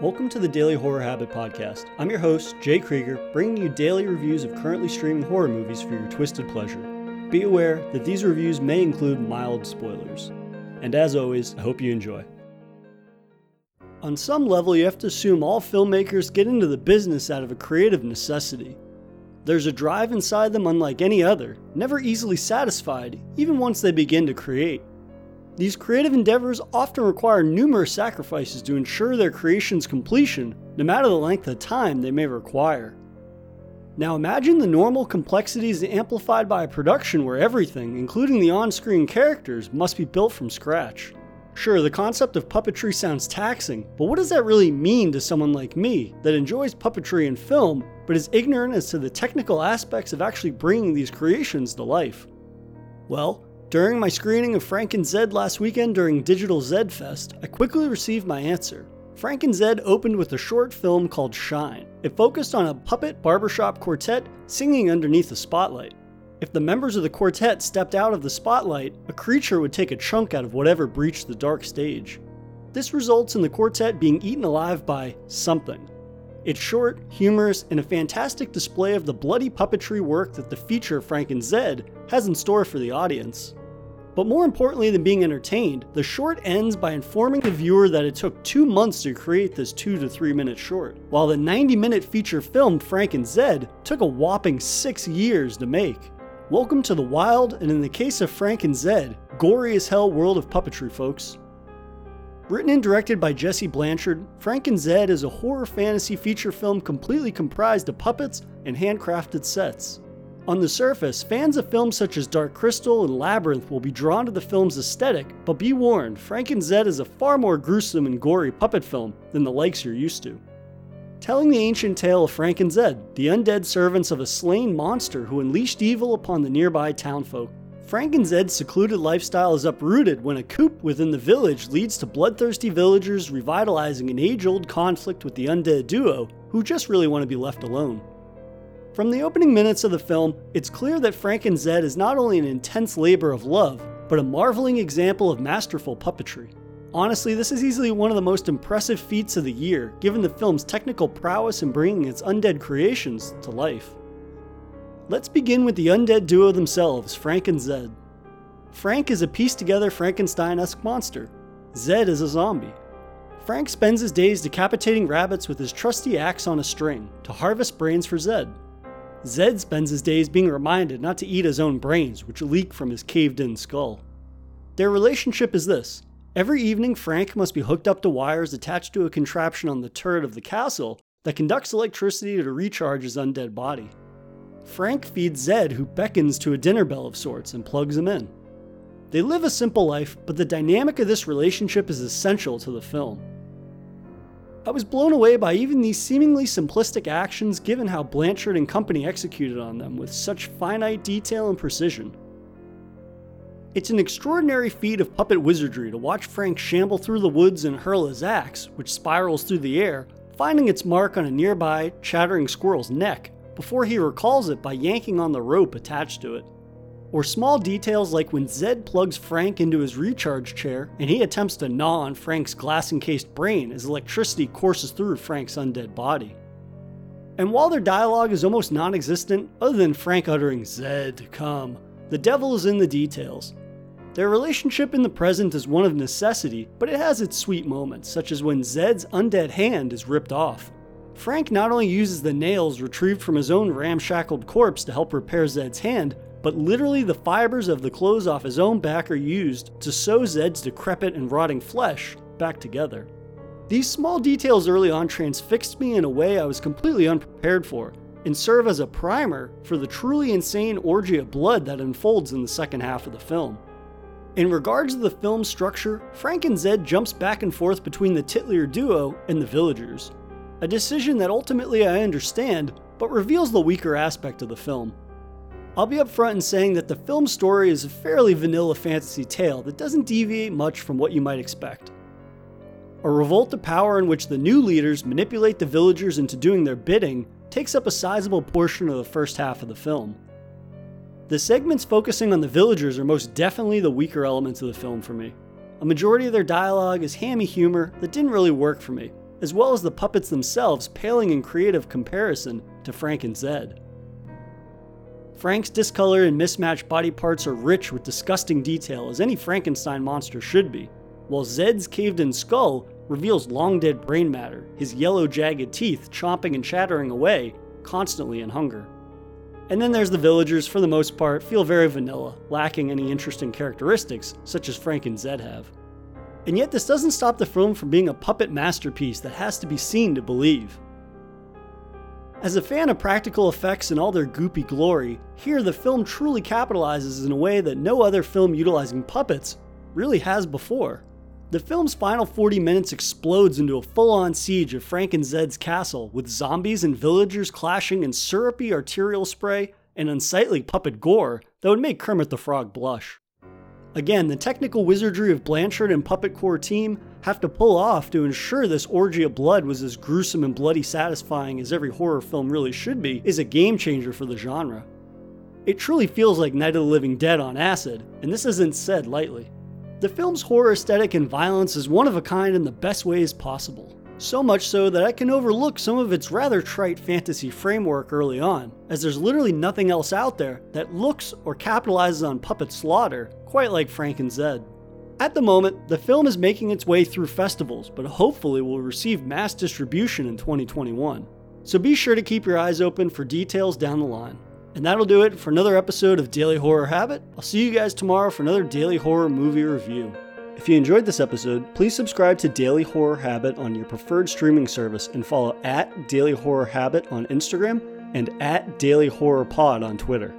Welcome to the Daily Horror Habit Podcast. I'm your host, Jay Krieger, bringing you daily reviews of currently streaming horror movies for your twisted pleasure. Be aware that these reviews may include mild spoilers. And as always, I hope you enjoy. On some level, you have to assume all filmmakers get into the business out of a creative necessity. There's a drive inside them unlike any other, never easily satisfied, even once they begin to create. These creative endeavors often require numerous sacrifices to ensure their creation's completion, no matter the length of time they may require. Now imagine the normal complexities amplified by a production where everything, including the on screen characters, must be built from scratch. Sure, the concept of puppetry sounds taxing, but what does that really mean to someone like me that enjoys puppetry and film but is ignorant as to the technical aspects of actually bringing these creations to life? Well, during my screening of Frank and Zed last weekend during Digital Zed Fest, I quickly received my answer. Frank and Zed opened with a short film called Shine. It focused on a puppet barbershop quartet singing underneath a spotlight. If the members of the quartet stepped out of the spotlight, a creature would take a chunk out of whatever breached the dark stage. This results in the quartet being eaten alive by something. It's short, humorous, and a fantastic display of the bloody puppetry work that the feature Frank and Zed has in store for the audience. But more importantly than being entertained, the short ends by informing the viewer that it took two months to create this two to three minute short, while the 90 minute feature film Frank and Zed took a whopping six years to make. Welcome to the wild, and in the case of Frank and Zed, gory as hell world of puppetry, folks. Written and directed by Jesse Blanchard, Frank and Zed is a horror fantasy feature film completely comprised of puppets and handcrafted sets. On the surface, fans of films such as Dark Crystal and Labyrinth will be drawn to the film's aesthetic, but be warned, Frank and Zed is a far more gruesome and gory puppet film than the likes you're used to telling the ancient tale of Frank and Zed, the undead servants of a slain monster who unleashed evil upon the nearby townfolk. Frank and Zed's secluded lifestyle is uprooted when a coup within the village leads to bloodthirsty villagers revitalizing an age old conflict with the undead duo, who just really want to be left alone. From the opening minutes of the film, it's clear that Frank and Zed is not only an intense labor of love, but a marveling example of masterful puppetry. Honestly, this is easily one of the most impressive feats of the year, given the film's technical prowess in bringing its undead creations to life. Let's begin with the undead duo themselves, Frank and Zed. Frank is a pieced together Frankenstein esque monster. Zed is a zombie. Frank spends his days decapitating rabbits with his trusty axe on a string to harvest brains for Zed. Zed spends his days being reminded not to eat his own brains, which leak from his caved in skull. Their relationship is this Every evening, Frank must be hooked up to wires attached to a contraption on the turret of the castle that conducts electricity to recharge his undead body. Frank feeds Zed, who beckons to a dinner bell of sorts and plugs him in. They live a simple life, but the dynamic of this relationship is essential to the film. I was blown away by even these seemingly simplistic actions given how Blanchard and company executed on them with such finite detail and precision. It's an extraordinary feat of puppet wizardry to watch Frank shamble through the woods and hurl his axe, which spirals through the air, finding its mark on a nearby, chattering squirrel's neck, before he recalls it by yanking on the rope attached to it. Or small details like when Zed plugs Frank into his recharge chair and he attempts to gnaw on Frank's glass encased brain as electricity courses through Frank's undead body. And while their dialogue is almost non existent, other than Frank uttering, Zed, come, the devil is in the details. Their relationship in the present is one of necessity, but it has its sweet moments, such as when Zed's undead hand is ripped off. Frank not only uses the nails retrieved from his own ramshackled corpse to help repair Zed's hand, but literally the fibers of the clothes off his own back are used to sew Zed's decrepit and rotting flesh back together. These small details early on transfixed me in a way I was completely unprepared for, and serve as a primer for the truly insane orgy of blood that unfolds in the second half of the film. In regards to the film's structure, Frank and Zed jumps back and forth between the Titlier duo and the villagers. A decision that ultimately I understand, but reveals the weaker aspect of the film. I'll be upfront in saying that the film's story is a fairly vanilla fantasy tale that doesn't deviate much from what you might expect. A revolt to power in which the new leaders manipulate the villagers into doing their bidding takes up a sizable portion of the first half of the film. The segments focusing on the villagers are most definitely the weaker elements of the film for me. A majority of their dialogue is hammy humor that didn't really work for me, as well as the puppets themselves paling in creative comparison to Frank and Zed. Frank's discolored and mismatched body parts are rich with disgusting detail, as any Frankenstein monster should be, while Zed's caved in skull reveals long dead brain matter, his yellow jagged teeth chomping and chattering away, constantly in hunger. And then there's the villagers, for the most part, feel very vanilla, lacking any interesting characteristics, such as Frank and Zed have. And yet, this doesn't stop the film from being a puppet masterpiece that has to be seen to believe. As a fan of practical effects in all their goopy glory, here the film truly capitalizes in a way that no other film utilizing puppets really has before. The film's final 40 minutes explodes into a full on siege of Frank and Zed's castle, with zombies and villagers clashing in syrupy arterial spray and unsightly puppet gore that would make Kermit the Frog blush. Again, the technical wizardry of Blanchard and Puppet Core team have to pull off to ensure this orgy of blood was as gruesome and bloody satisfying as every horror film really should be is a game changer for the genre. It truly feels like Night of the Living Dead on acid, and this isn't said lightly. The film's horror aesthetic and violence is one of a kind in the best ways possible. So much so that I can overlook some of its rather trite fantasy framework early on, as there's literally nothing else out there that looks or capitalizes on puppet slaughter quite like Frank and Zed. At the moment, the film is making its way through festivals, but hopefully will receive mass distribution in 2021. So be sure to keep your eyes open for details down the line. And that'll do it for another episode of Daily Horror Habit. I'll see you guys tomorrow for another Daily Horror movie review. If you enjoyed this episode, please subscribe to Daily Horror Habit on your preferred streaming service and follow at Daily Horror Habit on Instagram and at Daily Horror Pod on Twitter.